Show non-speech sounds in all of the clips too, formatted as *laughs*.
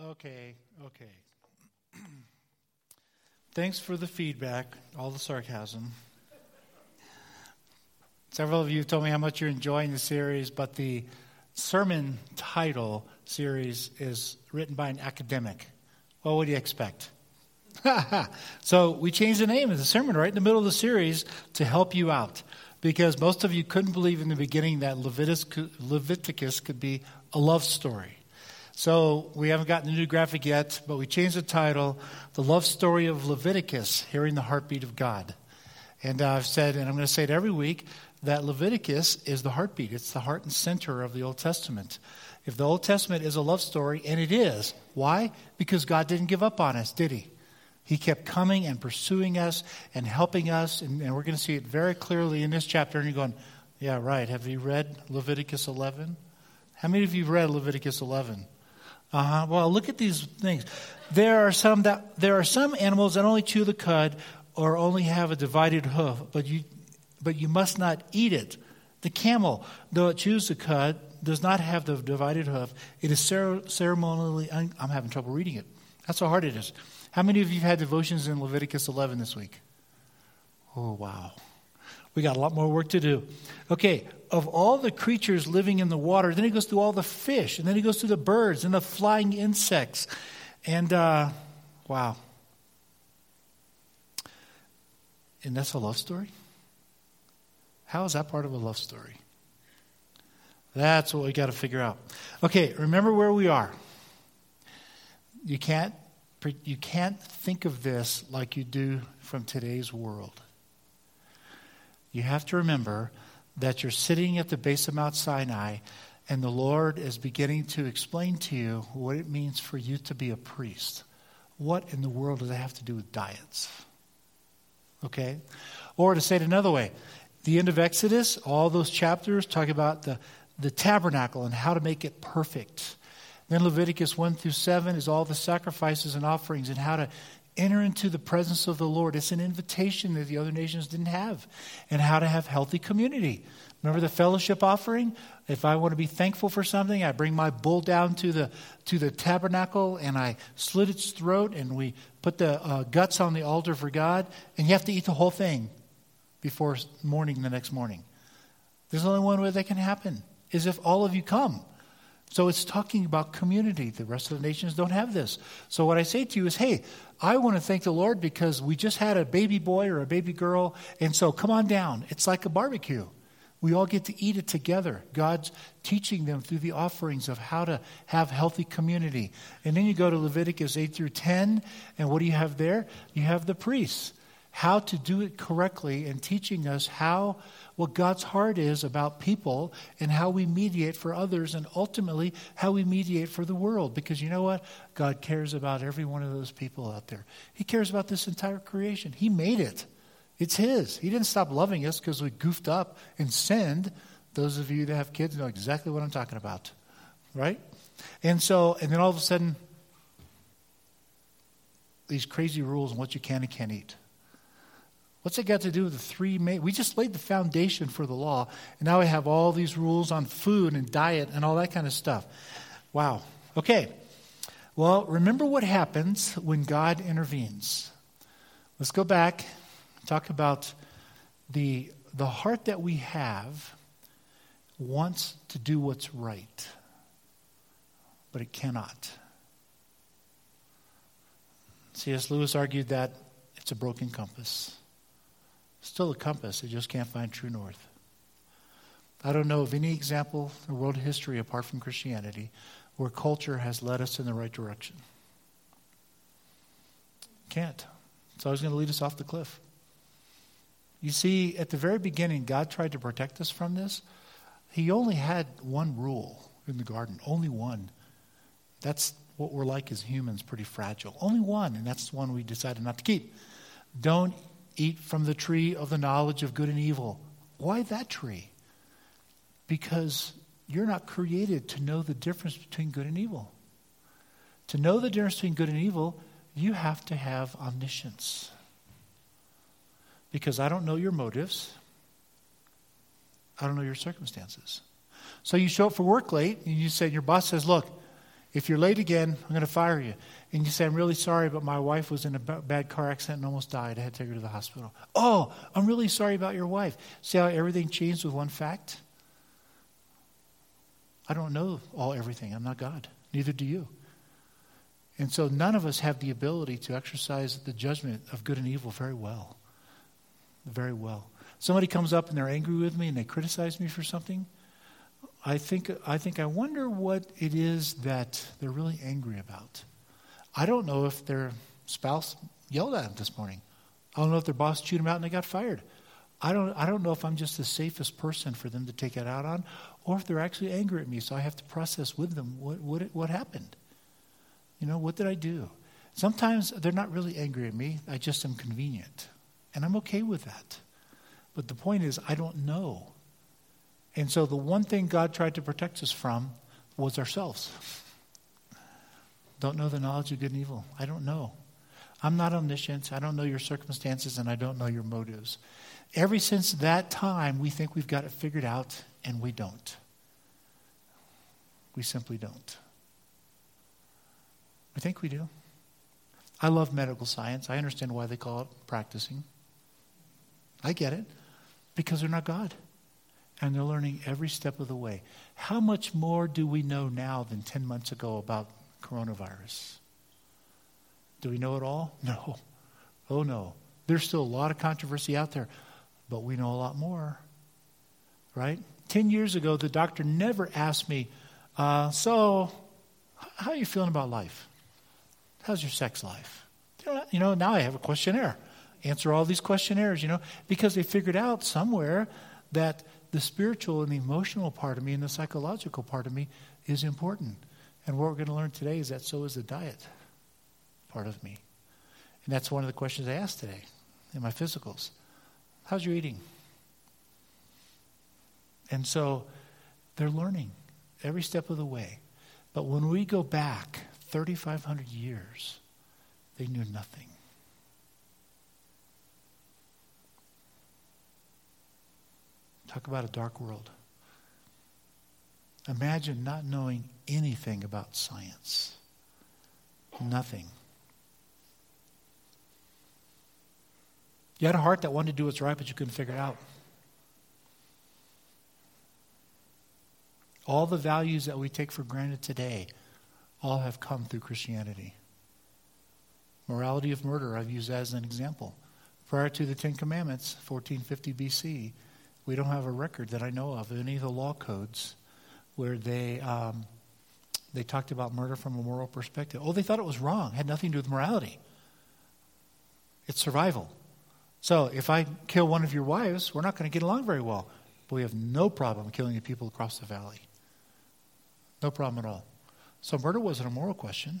Okay, okay. Thanks for the feedback, all the sarcasm. Several of you told me how much you're enjoying the series, but the sermon title series is written by an academic. What would you expect? *laughs* so we changed the name of the sermon right in the middle of the series to help you out because most of you couldn't believe in the beginning that Leviticus could be a love story. So we haven't gotten the new graphic yet, but we changed the title, The Love Story of Leviticus, Hearing the Heartbeat of God. And I've said, and I'm going to say it every week, that Leviticus is the heartbeat. It's the heart and center of the Old Testament. If the Old Testament is a love story, and it is, why? Because God didn't give up on us, did He? He kept coming and pursuing us and helping us, and, and we're going to see it very clearly in this chapter. And you're going, yeah, right. Have you read Leviticus 11? How many of you read Leviticus 11? Uh huh. Well, look at these things. There are some that there are some animals that only chew the cud or only have a divided hoof, but you but you must not eat it. The camel, though it chews the cud, does not have the divided hoof. It is ceremonially, un- I'm having trouble reading it. That's how hard it is. How many of you have had devotions in Leviticus 11 this week? Oh, wow. We got a lot more work to do. Okay, of all the creatures living in the water, then he goes through all the fish, and then he goes through the birds and the flying insects. And, uh, wow. And that's a love story? How is that part of a love story? That's what we got to figure out. Okay, remember where we are. You can't, you can't think of this like you do from today's world. You have to remember that you're sitting at the base of Mount Sinai and the Lord is beginning to explain to you what it means for you to be a priest. What in the world does that have to do with diets? Okay? Or to say it another way, the end of Exodus, all those chapters talk about the, the tabernacle and how to make it perfect. Then Leviticus 1 through 7 is all the sacrifices and offerings and how to enter into the presence of the Lord. It's an invitation that the other nations didn't have, and how to have healthy community. Remember the fellowship offering? If I want to be thankful for something, I bring my bull down to the to the tabernacle and I slit its throat, and we put the uh, guts on the altar for God. And you have to eat the whole thing before morning the next morning. There's only one way that can happen is if all of you come. So it's talking about community. The rest of the nations don't have this. So what I say to you is, hey, I want to thank the Lord because we just had a baby boy or a baby girl, and so come on down. It's like a barbecue. We all get to eat it together. God's teaching them through the offerings of how to have healthy community. And then you go to Leviticus 8 through 10, and what do you have there? You have the priests how to do it correctly and teaching us how what God's heart is about people and how we mediate for others and ultimately how we mediate for the world because you know what God cares about every one of those people out there. He cares about this entire creation. He made it. It's his. He didn't stop loving us because we goofed up and sinned. Those of you that have kids know exactly what I'm talking about. Right? And so and then all of a sudden these crazy rules on what you can and can't eat. What's it got to do with the three main? We just laid the foundation for the law, and now we have all these rules on food and diet and all that kind of stuff. Wow. Okay. Well, remember what happens when God intervenes. Let's go back, talk about the, the heart that we have wants to do what's right, but it cannot. C.S. Lewis argued that it's a broken compass. Still a compass, it just can't find true north. I don't know of any example in world history apart from Christianity where culture has led us in the right direction. Can't. It's always going to lead us off the cliff. You see, at the very beginning, God tried to protect us from this. He only had one rule in the garden, only one. That's what we're like as humans, pretty fragile. Only one, and that's the one we decided not to keep. Don't eat from the tree of the knowledge of good and evil. Why that tree? Because you're not created to know the difference between good and evil. To know the difference between good and evil, you have to have omniscience. Because I don't know your motives, I don't know your circumstances. So you show up for work late, and you say, your boss says, Look, If you're late again, I'm going to fire you. And you say, I'm really sorry, but my wife was in a bad car accident and almost died. I had to take her to the hospital. Oh, I'm really sorry about your wife. See how everything changed with one fact? I don't know all everything. I'm not God. Neither do you. And so none of us have the ability to exercise the judgment of good and evil very well. Very well. Somebody comes up and they're angry with me and they criticize me for something. I think, I think I wonder what it is that they're really angry about. I don't know if their spouse yelled at them this morning. I don't know if their boss chewed them out and they got fired. I don't, I don't know if I'm just the safest person for them to take it out on or if they're actually angry at me. So I have to process with them what, what, what happened. You know, what did I do? Sometimes they're not really angry at me. I just am convenient. And I'm okay with that. But the point is, I don't know. And so the one thing God tried to protect us from was ourselves. Don't know the knowledge of good and evil. I don't know. I'm not omniscient. I don't know your circumstances, and I don't know your motives. Ever since that time, we think we've got it figured out, and we don't. We simply don't. We think we do. I love medical science. I understand why they call it practicing. I get it. Because they're not God. And they're learning every step of the way. How much more do we know now than 10 months ago about coronavirus? Do we know it all? *laughs* No. Oh, no. There's still a lot of controversy out there, but we know a lot more. Right? 10 years ago, the doctor never asked me, uh, So, how are you feeling about life? How's your sex life? You know, now I have a questionnaire. Answer all these questionnaires, you know, because they figured out somewhere that the spiritual and the emotional part of me and the psychological part of me is important. And what we're going to learn today is that so is the diet part of me. And that's one of the questions I asked today in my physicals. How's your eating? And so they're learning every step of the way. But when we go back 3,500 years, they knew nothing. Talk about a dark world. Imagine not knowing anything about science. Nothing. You had a heart that wanted to do what's right, but you couldn't figure it out. All the values that we take for granted today all have come through Christianity. Morality of murder, I've used as an example. Prior to the Ten Commandments, 1450 BC, we don't have a record that I know of of any of the law codes where they, um, they talked about murder from a moral perspective. Oh, they thought it was wrong, had nothing to do with morality. It's survival. So if I kill one of your wives, we're not going to get along very well. But we have no problem killing the people across the valley. No problem at all. So murder wasn't a moral question.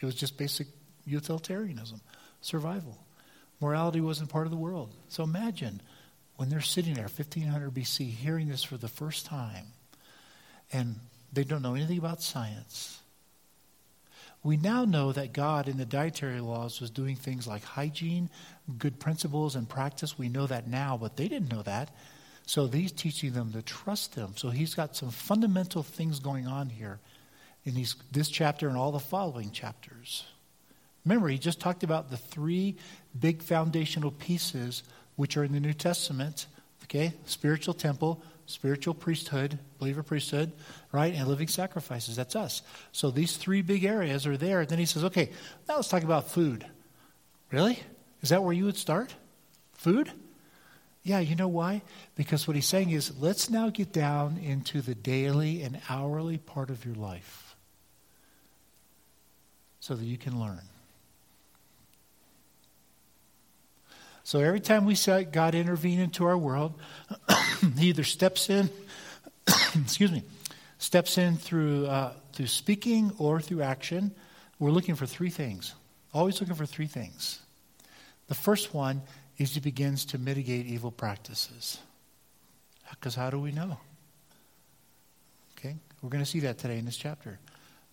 It was just basic utilitarianism, survival. Morality wasn't part of the world. So imagine when they're sitting there, 1500 BC, hearing this for the first time, and they don't know anything about science. We now know that God in the dietary laws was doing things like hygiene, good principles, and practice. We know that now, but they didn't know that. So he's teaching them to trust him. So he's got some fundamental things going on here in these, this chapter and all the following chapters. Remember, he just talked about the three big foundational pieces which are in the New Testament. Okay, spiritual temple, spiritual priesthood, believer priesthood, right, and living sacrifices. That's us. So these three big areas are there. Then he says, okay, now let's talk about food. Really? Is that where you would start? Food? Yeah, you know why? Because what he's saying is, let's now get down into the daily and hourly part of your life so that you can learn. So every time we see God intervene into our world, *coughs* he either steps in, *coughs* excuse me, steps in through, uh, through speaking or through action. We're looking for three things. Always looking for three things. The first one is he begins to mitigate evil practices. Because how do we know? Okay, we're going to see that today in this chapter.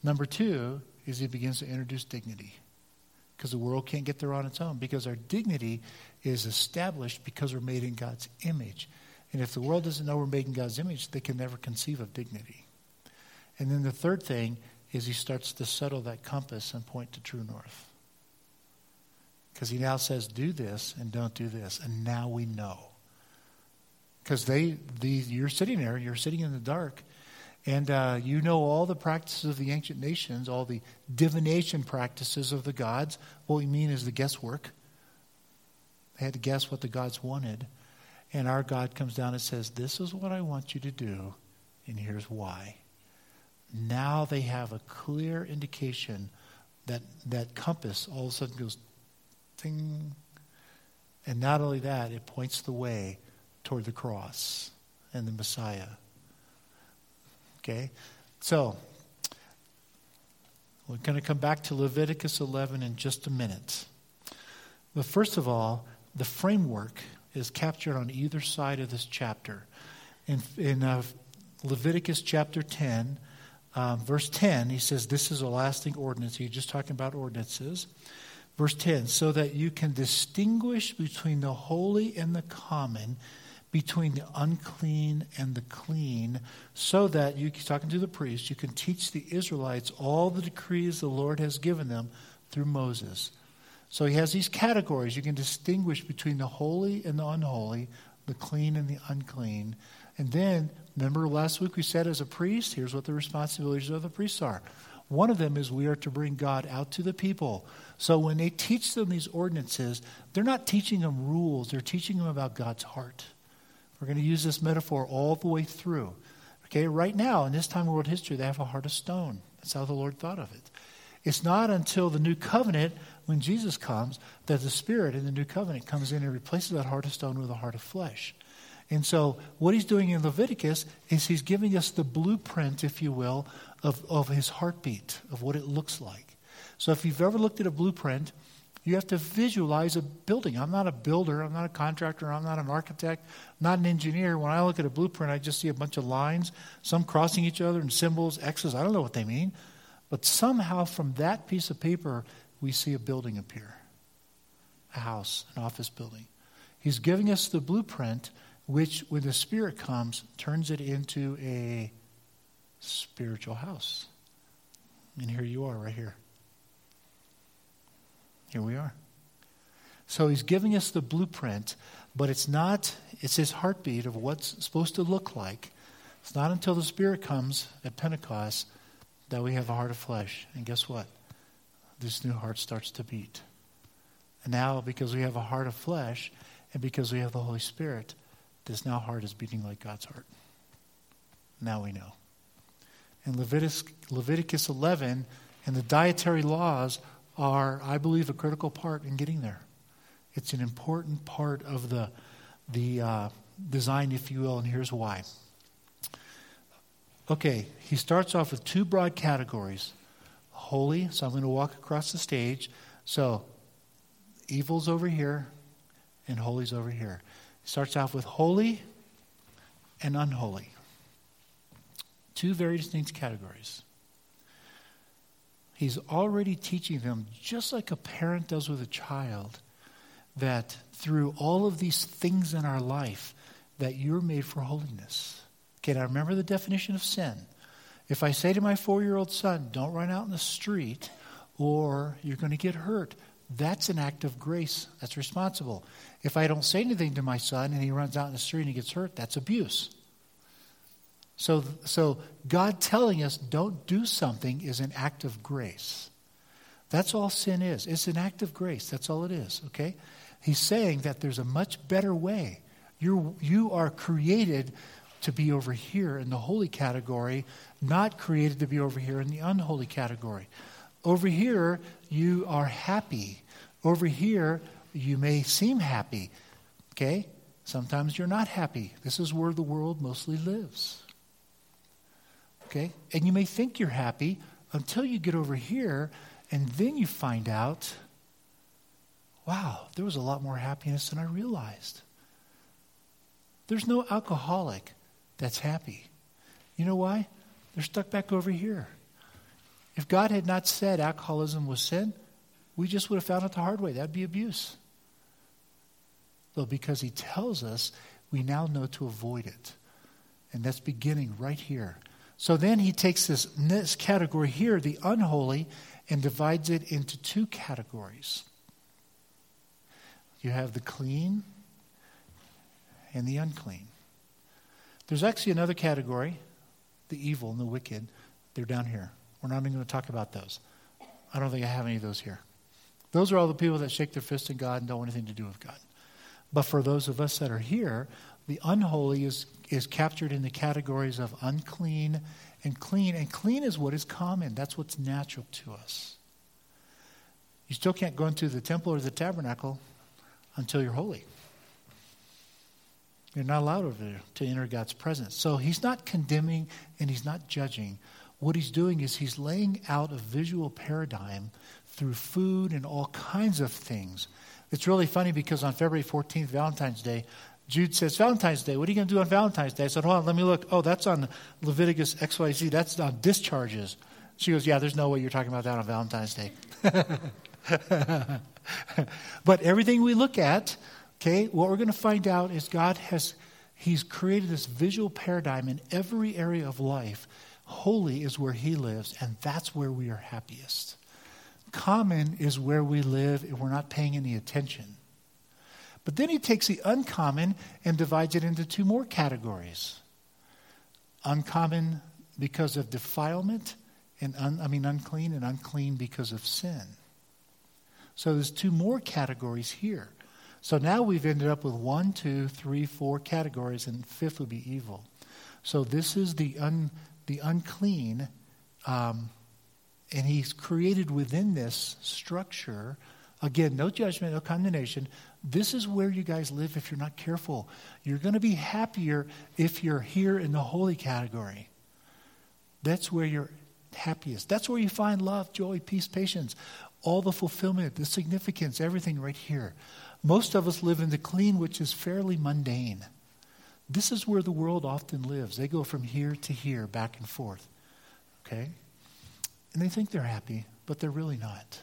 Number two is he begins to introduce dignity. Because the world can't get there on its own. Because our dignity is established because we're made in God's image. And if the world doesn't know we're made in God's image, they can never conceive of dignity. And then the third thing is he starts to settle that compass and point to true north. Because he now says, do this and don't do this. And now we know. Because they, the, you're sitting there, you're sitting in the dark, and uh, you know all the practices of the ancient nations, all the divination practices of the gods. What we mean is the guesswork. They had to guess what the gods wanted. And our God comes down and says, This is what I want you to do, and here's why. Now they have a clear indication that that compass all of a sudden goes ting. And not only that, it points the way toward the cross and the Messiah. Okay? So, we're going to come back to Leviticus 11 in just a minute. But first of all, the framework is captured on either side of this chapter. In, in uh, Leviticus chapter 10, uh, verse 10, he says, This is a lasting ordinance. He's just talking about ordinances. Verse 10, so that you can distinguish between the holy and the common, between the unclean and the clean, so that you, talking to the priest, you can teach the Israelites all the decrees the Lord has given them through Moses. So he has these categories. You can distinguish between the holy and the unholy, the clean and the unclean. And then, remember last week we said as a priest, here's what the responsibilities of the priests are. One of them is we are to bring God out to the people. So when they teach them these ordinances, they're not teaching them rules, they're teaching them about God's heart. We're going to use this metaphor all the way through. Okay, right now, in this time of world history, they have a heart of stone. That's how the Lord thought of it. It's not until the new covenant, when Jesus comes, that the Spirit in the new covenant comes in and replaces that heart of stone with a heart of flesh. And so, what he's doing in Leviticus is he's giving us the blueprint, if you will, of, of his heartbeat, of what it looks like. So, if you've ever looked at a blueprint, you have to visualize a building. I'm not a builder, I'm not a contractor, I'm not an architect, not an engineer. When I look at a blueprint, I just see a bunch of lines, some crossing each other and symbols, X's. I don't know what they mean. But somehow from that piece of paper, we see a building appear a house, an office building. He's giving us the blueprint, which, when the Spirit comes, turns it into a spiritual house. And here you are, right here. Here we are. So he's giving us the blueprint, but it's not, it's his heartbeat of what's supposed to look like. It's not until the Spirit comes at Pentecost that we have a heart of flesh. And guess what? This new heart starts to beat. And now, because we have a heart of flesh, and because we have the Holy Spirit, this now heart is beating like God's heart. Now we know. And Leviticus, Leviticus 11 and the dietary laws are, I believe, a critical part in getting there. It's an important part of the, the uh, design, if you will, and here's why. Okay, he starts off with two broad categories holy, so I'm going to walk across the stage. So, evil's over here, and holy's over here. He starts off with holy and unholy. Two very distinct categories. He's already teaching them, just like a parent does with a child, that through all of these things in our life, that you're made for holiness. Okay, now remember the definition of sin. If I say to my four year old son, don't run out in the street or you're going to get hurt, that's an act of grace. That's responsible. If I don't say anything to my son and he runs out in the street and he gets hurt, that's abuse. So, so God telling us don't do something is an act of grace. That's all sin is. It's an act of grace. That's all it is, okay? He's saying that there's a much better way. You're, you are created to be over here in the holy category, not created to be over here in the unholy category. Over here, you are happy. Over here, you may seem happy. Okay? Sometimes you're not happy. This is where the world mostly lives. Okay? And you may think you're happy until you get over here, and then you find out wow, there was a lot more happiness than I realized. There's no alcoholic that's happy. You know why? They're stuck back over here. If God had not said alcoholism was sin, we just would have found it the hard way. That'd be abuse. But because He tells us, we now know to avoid it. And that's beginning right here. So then he takes this, this category here, the unholy, and divides it into two categories. You have the clean and the unclean. There's actually another category, the evil and the wicked. They're down here. We're not even going to talk about those. I don't think I have any of those here. Those are all the people that shake their fist at God and don't want anything to do with God. But for those of us that are here, the unholy is, is captured in the categories of unclean and clean. And clean is what is common, that's what's natural to us. You still can't go into the temple or the tabernacle until you're holy. You're not allowed over there to enter God's presence. So he's not condemning and he's not judging. What he's doing is he's laying out a visual paradigm through food and all kinds of things. It's really funny because on February 14th, Valentine's Day, Jude says, Valentine's Day, what are you going to do on Valentine's Day? I said, hold on, let me look. Oh, that's on Leviticus XYZ. That's on discharges. She goes, yeah, there's no way you're talking about that on Valentine's Day. *laughs* but everything we look at, okay, what we're going to find out is God has, He's created this visual paradigm in every area of life. Holy is where He lives, and that's where we are happiest. Common is where we live and we're not paying any attention. But then he takes the uncommon and divides it into two more categories uncommon because of defilement, and un, I mean unclean, and unclean because of sin. So there's two more categories here. So now we've ended up with one, two, three, four categories, and fifth would be evil. So this is the un, the unclean, um, and he's created within this structure. Again, no judgment, no condemnation. This is where you guys live if you're not careful. You're going to be happier if you're here in the holy category. That's where you're happiest. That's where you find love, joy, peace, patience, all the fulfillment, the significance, everything right here. Most of us live in the clean, which is fairly mundane. This is where the world often lives. They go from here to here, back and forth. Okay? And they think they're happy, but they're really not.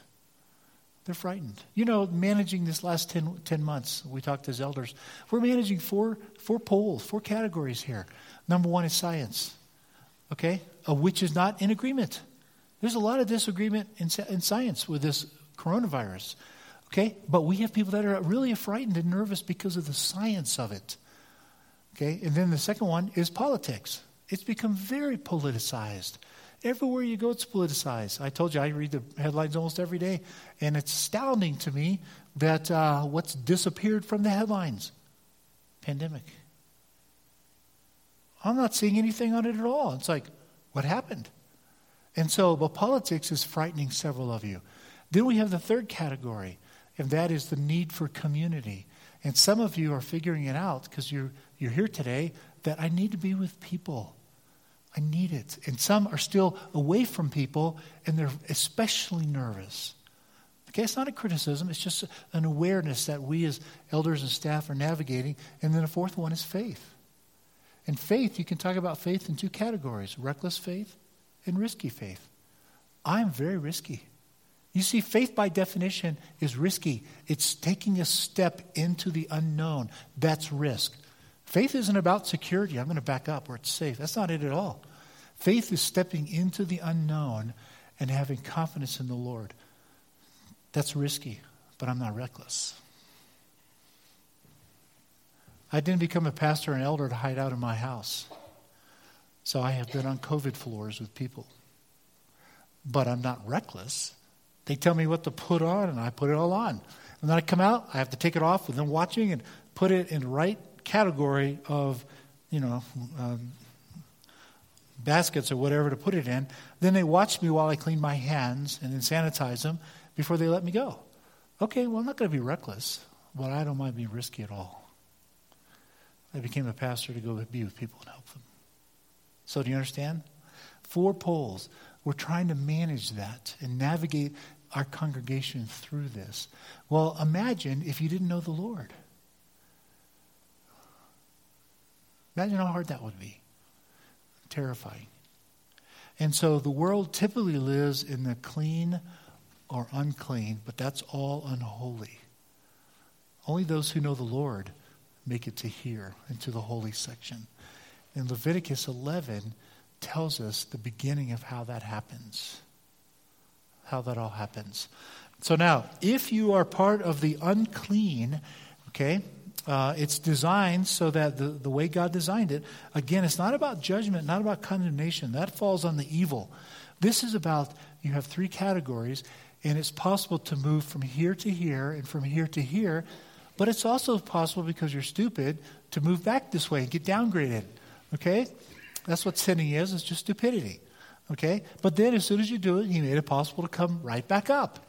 They're frightened. You know, managing this last 10, 10 months, we talked as elders, we're managing four, four poles, four categories here. Number one is science, okay, of which is not in agreement. There's a lot of disagreement in, in science with this coronavirus, okay? But we have people that are really frightened and nervous because of the science of it, okay? And then the second one is politics. It's become very politicized. Everywhere you go, it's politicized. I told you I read the headlines almost every day, and it's astounding to me that uh, what's disappeared from the headlines pandemic. I'm not seeing anything on it at all. It's like, what happened? And so, but politics is frightening several of you. Then we have the third category, and that is the need for community. And some of you are figuring it out because you're, you're here today that I need to be with people. I need it. And some are still away from people and they're especially nervous. Okay, it's not a criticism, it's just an awareness that we as elders and staff are navigating. And then the fourth one is faith. And faith, you can talk about faith in two categories reckless faith and risky faith. I'm very risky. You see, faith by definition is risky. It's taking a step into the unknown. That's risk. Faith isn't about security. I'm going to back up where it's safe. That's not it at all. Faith is stepping into the unknown and having confidence in the Lord. That's risky, but I'm not reckless. I didn't become a pastor and elder to hide out in my house. So I have been on COVID floors with people. But I'm not reckless. They tell me what to put on, and I put it all on. And then I come out, I have to take it off with them watching and put it in the right category of, you know, um, baskets or whatever to put it in. Then they watch me while I clean my hands and then sanitize them before they let me go. Okay, well, I'm not going to be reckless, but I don't mind being risky at all. I became a pastor to go be with people and help them. So, do you understand? Four poles. We're trying to manage that and navigate our congregation through this. Well, imagine if you didn't know the Lord. Imagine how hard that would be. Terrifying. And so the world typically lives in the clean or unclean, but that's all unholy. Only those who know the Lord make it to here, into the holy section. And Leviticus 11, tells us the beginning of how that happens. How that all happens. So now, if you are part of the unclean, okay, uh, it's designed so that the, the way God designed it, again, it's not about judgment, not about condemnation. That falls on the evil. This is about you have three categories, and it's possible to move from here to here and from here to here, but it's also possible because you're stupid to move back this way and get downgraded. Okay? That's what sinning is, it's just stupidity. Okay? But then as soon as you do it, he made it possible to come right back up.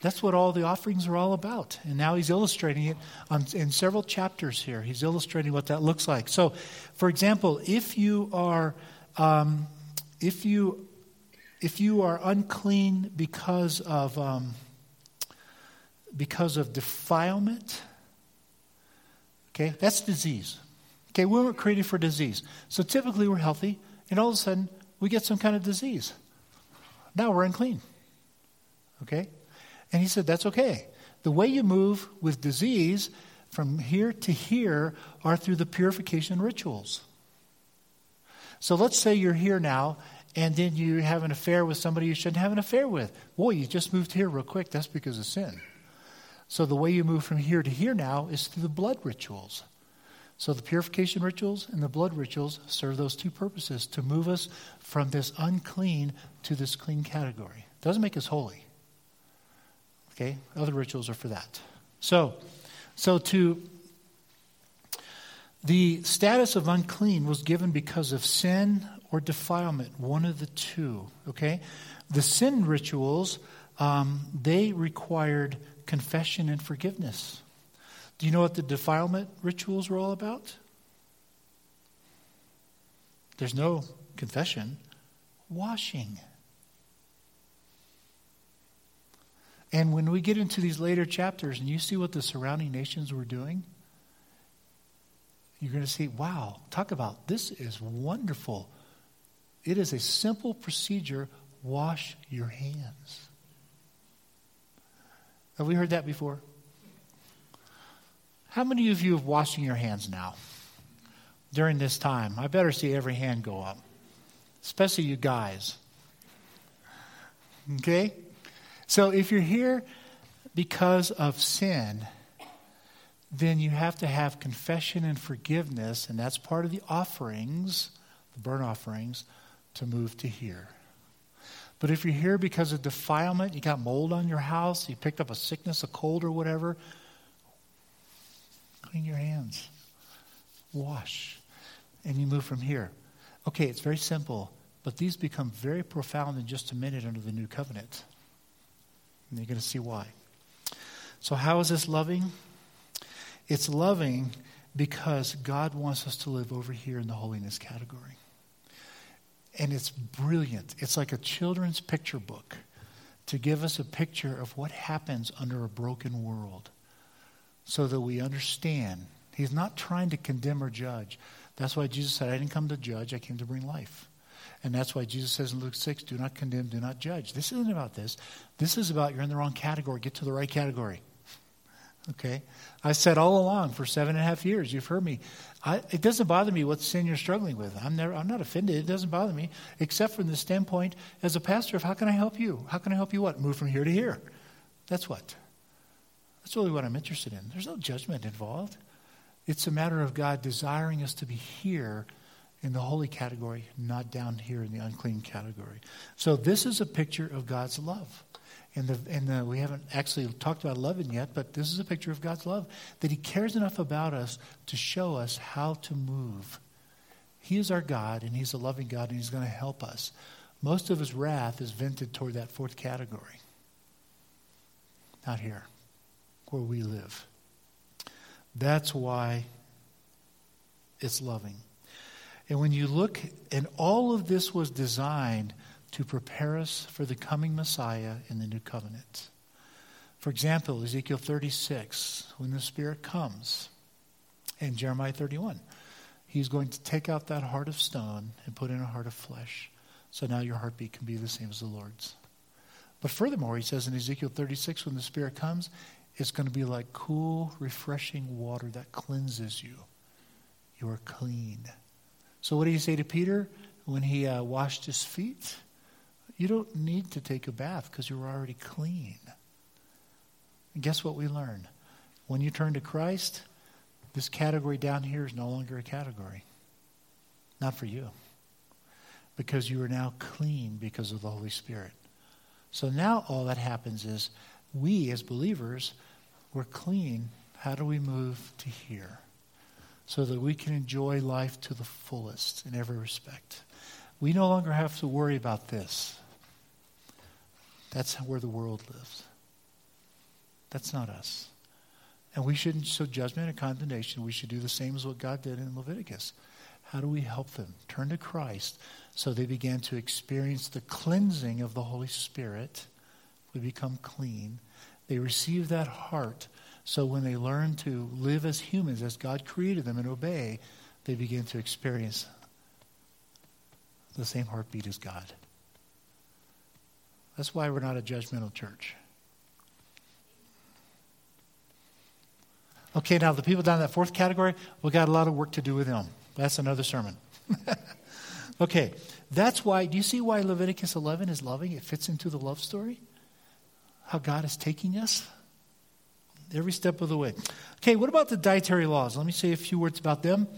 That's what all the offerings are all about. And now he's illustrating it on, in several chapters here. He's illustrating what that looks like. So, for example, if you are, um, if you, if you are unclean because of, um, because of defilement, okay, that's disease. Okay, we weren't created for disease. So typically we're healthy, and all of a sudden we get some kind of disease. Now we're unclean. Okay? And he said, That's okay. The way you move with disease from here to here are through the purification rituals. So let's say you're here now and then you have an affair with somebody you shouldn't have an affair with. Boy, you just moved here real quick. That's because of sin. So the way you move from here to here now is through the blood rituals. So the purification rituals and the blood rituals serve those two purposes to move us from this unclean to this clean category. It doesn't make us holy. Okay? Other rituals are for that. So, so to the status of unclean was given because of sin or defilement, one of the two. Okay? The sin rituals, um, they required confession and forgiveness. Do you know what the defilement rituals were all about? There's no confession, washing. And when we get into these later chapters and you see what the surrounding nations were doing, you're going to see, wow, talk about this is wonderful. It is a simple procedure wash your hands. Have we heard that before? How many of you have washing your hands now during this time? I better see every hand go up, especially you guys. Okay? So if you're here because of sin, then you have to have confession and forgiveness, and that's part of the offerings, the burnt offerings, to move to here. But if you're here because of defilement, you got mold on your house, you picked up a sickness, a cold, or whatever, clean your hands, wash, and you move from here. Okay, it's very simple, but these become very profound in just a minute under the new covenant. And you're going to see why. So, how is this loving? It's loving because God wants us to live over here in the holiness category. And it's brilliant. It's like a children's picture book to give us a picture of what happens under a broken world so that we understand. He's not trying to condemn or judge. That's why Jesus said, I didn't come to judge, I came to bring life. And that's why Jesus says in Luke 6, do not condemn, do not judge. This isn't about this. This is about you're in the wrong category. Get to the right category. Okay? I said all along for seven and a half years, you've heard me. I, it doesn't bother me what sin you're struggling with. I'm, never, I'm not offended. It doesn't bother me, except from the standpoint as a pastor of how can I help you? How can I help you what? Move from here to here. That's what. That's really what I'm interested in. There's no judgment involved. It's a matter of God desiring us to be here in the holy category, not down here in the unclean category. So this is a picture of God's love. And, the, and the, we haven't actually talked about loving yet, but this is a picture of God's love that He cares enough about us to show us how to move. He is our God, and He's a loving God, and He's going to help us. Most of His wrath is vented toward that fourth category, not here, where we live. That's why it's loving. And when you look, and all of this was designed to prepare us for the coming Messiah in the new covenant. For example, Ezekiel 36, when the Spirit comes, and Jeremiah 31, he's going to take out that heart of stone and put in a heart of flesh. So now your heartbeat can be the same as the Lord's. But furthermore, he says in Ezekiel 36, when the Spirit comes, it's going to be like cool, refreshing water that cleanses you. You are clean. So what do you say to Peter? when he uh, washed his feet, you don't need to take a bath because you're already clean. And guess what we learn? When you turn to Christ, this category down here is no longer a category. Not for you. Because you are now clean because of the Holy Spirit. So now all that happens is we as believers, we're clean. How do we move to here? So that we can enjoy life to the fullest in every respect. We no longer have to worry about this. That's where the world lives. That's not us. And we shouldn't show judgment and condemnation. We should do the same as what God did in Leviticus. How do we help them turn to Christ so they begin to experience the cleansing of the Holy Spirit? We become clean. They receive that heart. So when they learn to live as humans, as God created them, and obey, they begin to experience the same heartbeat as God. That's why we're not a judgmental church. Okay, now the people down in that fourth category, we got a lot of work to do with them. That's another sermon. *laughs* okay, that's why, do you see why Leviticus 11 is loving? It fits into the love story. How God is taking us every step of the way. Okay, what about the dietary laws? Let me say a few words about them.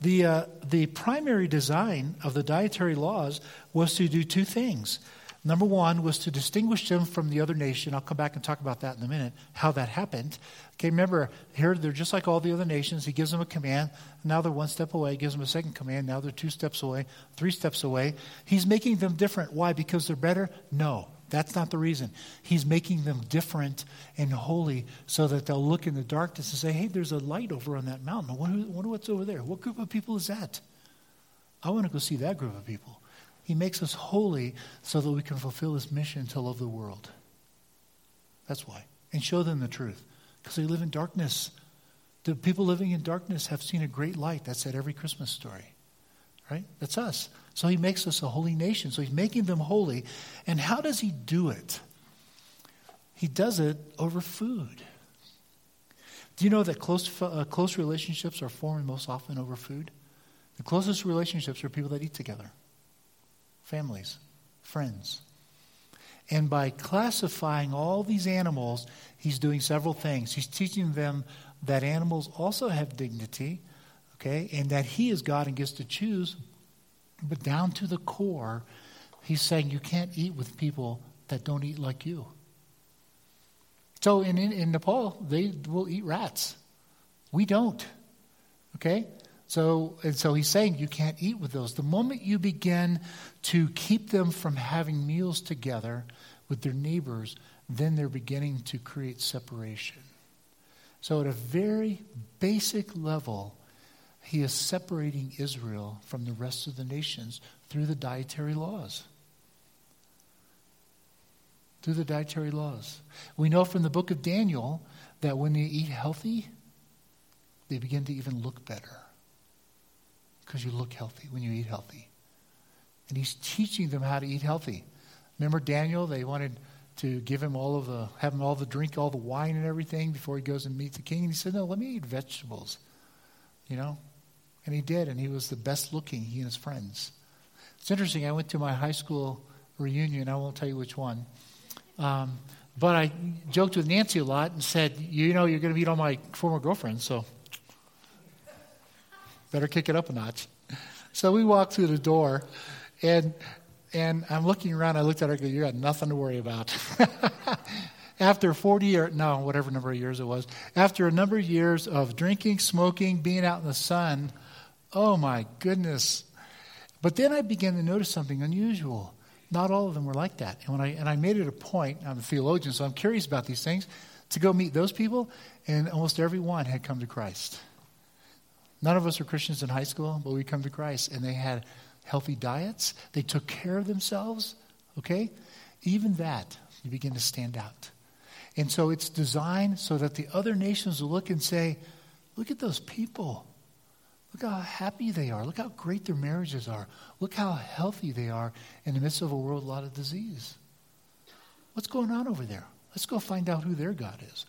The, uh, the primary design of the dietary laws was to do two things. Number one was to distinguish them from the other nation. I'll come back and talk about that in a minute, how that happened. Okay, remember, here they're just like all the other nations. He gives them a command. Now they're one step away. He gives them a second command. Now they're two steps away, three steps away. He's making them different. Why? Because they're better? No, that's not the reason. He's making them different and holy so that they'll look in the darkness and say, hey, there's a light over on that mountain. I wonder, what's over there. What group of people is that? I want to go see that group of people. He makes us holy so that we can fulfill his mission to love the world. That's why. And show them the truth. Because they live in darkness. The people living in darkness have seen a great light. That's at every Christmas story. Right? That's us. So he makes us a holy nation. So he's making them holy. And how does he do it? He does it over food. Do you know that close, uh, close relationships are formed most often over food? The closest relationships are people that eat together families, friends. And by classifying all these animals, he's doing several things. He's teaching them that animals also have dignity, okay, and that he is God and gets to choose. But down to the core, he's saying you can't eat with people that don't eat like you. So in, in, in Nepal, they will eat rats. We don't. Okay? So, and so he's saying you can't eat with those. The moment you begin to keep them from having meals together with their neighbors, then they're beginning to create separation. So, at a very basic level, he is separating Israel from the rest of the nations through the dietary laws. Through the dietary laws. We know from the book of Daniel that when they eat healthy, they begin to even look better because you look healthy when you eat healthy. And he's teaching them how to eat healthy. Remember Daniel? They wanted to give him all of the, have him all the drink, all the wine and everything before he goes and meets the king. And he said, no, let me eat vegetables, you know? And he did, and he was the best looking, he and his friends. It's interesting. I went to my high school reunion. I won't tell you which one. Um, but I joked with Nancy a lot and said, you know, you're going to meet all my former girlfriends, so Better kick it up a notch. So we walked through the door, and and I'm looking around. I looked at her. and go, You got nothing to worry about. *laughs* after 40 or no, whatever number of years it was, after a number of years of drinking, smoking, being out in the sun, oh my goodness. But then I began to notice something unusual. Not all of them were like that. And when I and I made it a point, I'm a theologian, so I'm curious about these things, to go meet those people, and almost every one had come to Christ. None of us were Christians in high school, but we come to Christ and they had healthy diets. They took care of themselves. Okay? Even that, you begin to stand out. And so it's designed so that the other nations will look and say, look at those people. Look how happy they are. Look how great their marriages are. Look how healthy they are in the midst of a world lot of disease. What's going on over there? Let's go find out who their God is.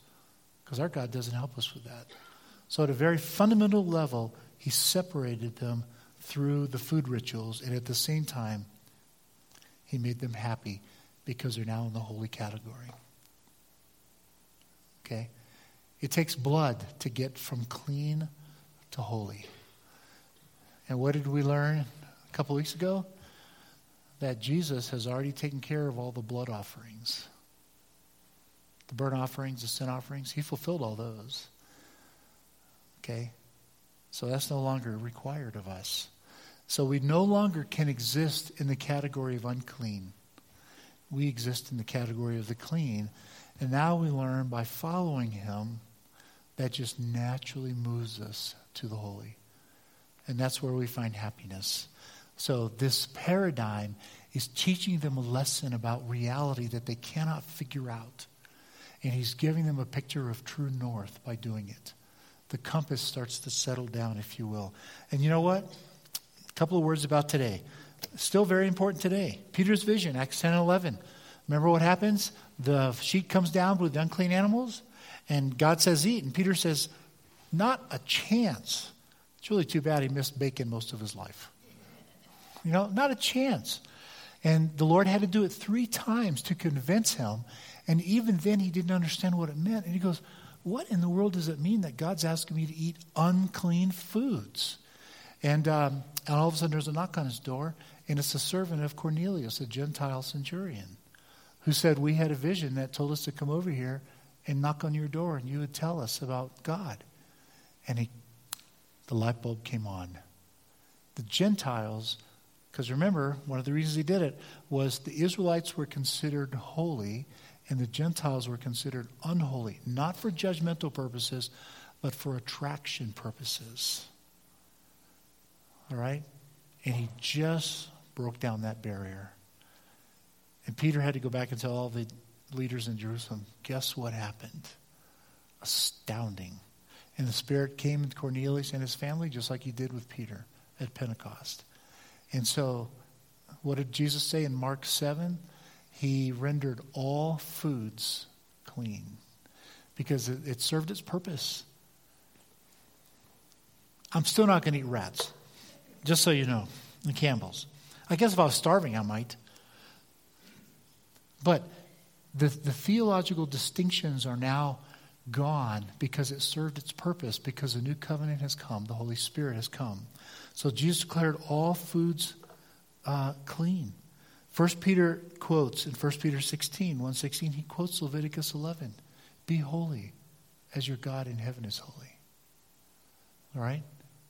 Because our God doesn't help us with that. So, at a very fundamental level, he separated them through the food rituals, and at the same time, he made them happy because they're now in the holy category. Okay? It takes blood to get from clean to holy. And what did we learn a couple weeks ago? That Jesus has already taken care of all the blood offerings. The burnt offerings, the sin offerings, he fulfilled all those. Okay? So that's no longer required of us. So we no longer can exist in the category of unclean. We exist in the category of the clean. And now we learn by following him that just naturally moves us to the holy. And that's where we find happiness. So this paradigm is teaching them a lesson about reality that they cannot figure out. And he's giving them a picture of true north by doing it the compass starts to settle down, if you will. And you know what? A couple of words about today. Still very important today. Peter's vision, Acts 10 and 11. Remember what happens? The sheet comes down with unclean animals, and God says, Eat. And Peter says, Not a chance. It's really too bad he missed bacon most of his life. You know, not a chance. And the Lord had to do it three times to convince him. And even then, he didn't understand what it meant. And he goes, what in the world does it mean that God's asking me to eat unclean foods? And, um, and all of a sudden there's a knock on his door, and it's a servant of Cornelius, a Gentile centurion, who said, We had a vision that told us to come over here and knock on your door, and you would tell us about God. And he, the light bulb came on. The Gentiles, because remember, one of the reasons he did it was the Israelites were considered holy and the Gentiles were considered unholy, not for judgmental purposes, but for attraction purposes. All right? And he just broke down that barrier. And Peter had to go back and tell all the leaders in Jerusalem guess what happened? Astounding. And the Spirit came with Cornelius and his family, just like he did with Peter at Pentecost. And so, what did Jesus say in Mark 7? he rendered all foods clean because it, it served its purpose. I'm still not going to eat rats, just so you know, the Campbell's. I guess if I was starving, I might. But the, the theological distinctions are now gone because it served its purpose, because the new covenant has come, the Holy Spirit has come. So Jesus declared all foods uh, clean. First Peter quotes in 1 Peter 16, 116, he quotes Leviticus 11. Be holy as your God in heaven is holy. All right?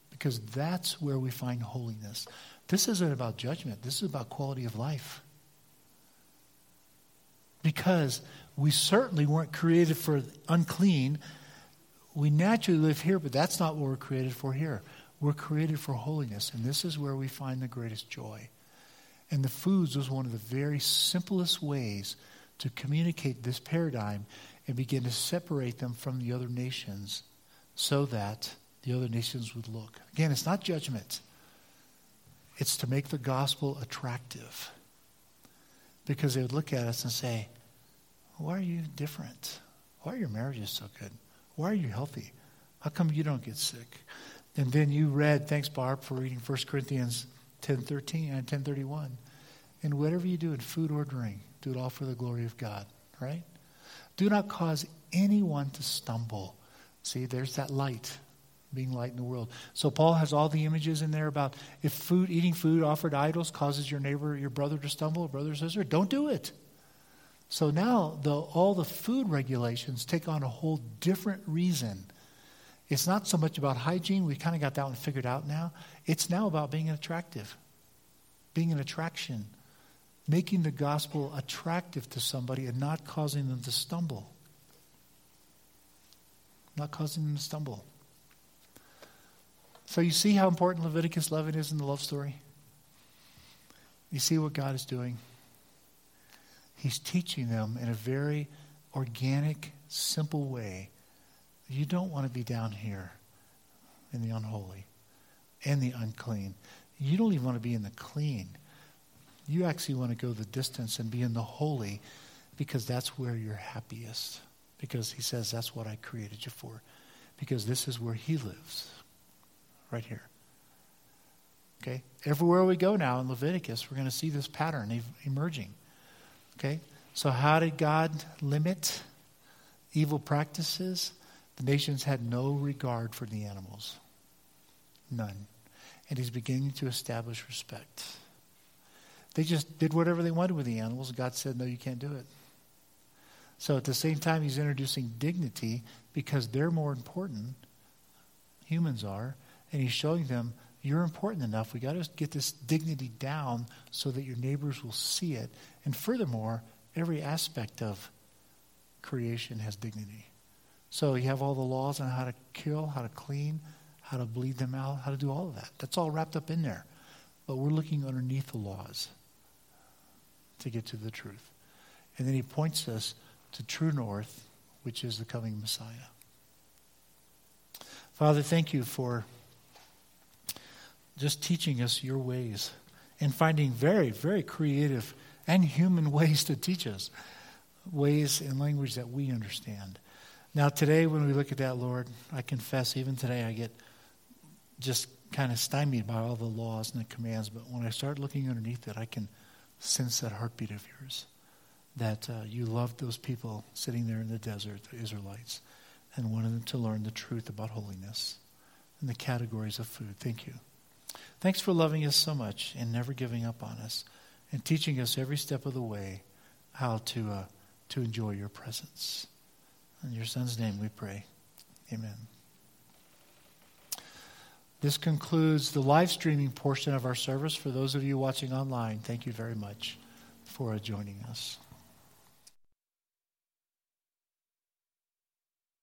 Because that's where we find holiness. This isn't about judgment. This is about quality of life. Because we certainly weren't created for unclean. We naturally live here, but that's not what we're created for here. We're created for holiness, and this is where we find the greatest joy. And the foods was one of the very simplest ways to communicate this paradigm and begin to separate them from the other nations so that the other nations would look. Again, it's not judgment, it's to make the gospel attractive. Because they would look at us and say, Why are you different? Why are your marriages so good? Why are you healthy? How come you don't get sick? And then you read, thanks, Barb, for reading 1 Corinthians 10.13 and 10.31. And whatever you do in food or drink, do it all for the glory of God, right? Do not cause anyone to stumble. See, there's that light, being light in the world. So Paul has all the images in there about if food, eating food offered idols causes your neighbor, your brother to stumble, brother or sister, don't do it. So now the, all the food regulations take on a whole different reason. It's not so much about hygiene. We kind of got that one figured out now. It's now about being attractive, being an attraction, making the gospel attractive to somebody and not causing them to stumble. Not causing them to stumble. So you see how important Leviticus 11 is in the love story? You see what God is doing? He's teaching them in a very organic, simple way. You don't want to be down here in the unholy and the unclean. You don't even want to be in the clean. You actually want to go the distance and be in the holy because that's where you're happiest. Because he says, that's what I created you for. Because this is where he lives, right here. Okay? Everywhere we go now in Leviticus, we're going to see this pattern emerging. Okay? So, how did God limit evil practices? The nations had no regard for the animals. None. And he's beginning to establish respect. They just did whatever they wanted with the animals. God said, no, you can't do it. So at the same time, he's introducing dignity because they're more important. Humans are. And he's showing them, you're important enough. We got to get this dignity down so that your neighbors will see it. And furthermore, every aspect of creation has dignity. So you have all the laws on how to kill, how to clean, how to bleed them out, how to do all of that. That's all wrapped up in there. But we're looking underneath the laws to get to the truth. And then he points us to true north, which is the coming Messiah. Father, thank you for just teaching us your ways and finding very, very creative and human *laughs* ways to teach us, ways and language that we understand. Now, today, when we look at that, Lord, I confess, even today, I get just kind of stymied by all the laws and the commands. But when I start looking underneath it, I can sense that heartbeat of yours that uh, you loved those people sitting there in the desert, the Israelites, and wanted them to learn the truth about holiness and the categories of food. Thank you. Thanks for loving us so much and never giving up on us and teaching us every step of the way how to, uh, to enjoy your presence. In your son's name we pray. Amen. This concludes the live streaming portion of our service. For those of you watching online, thank you very much for joining us.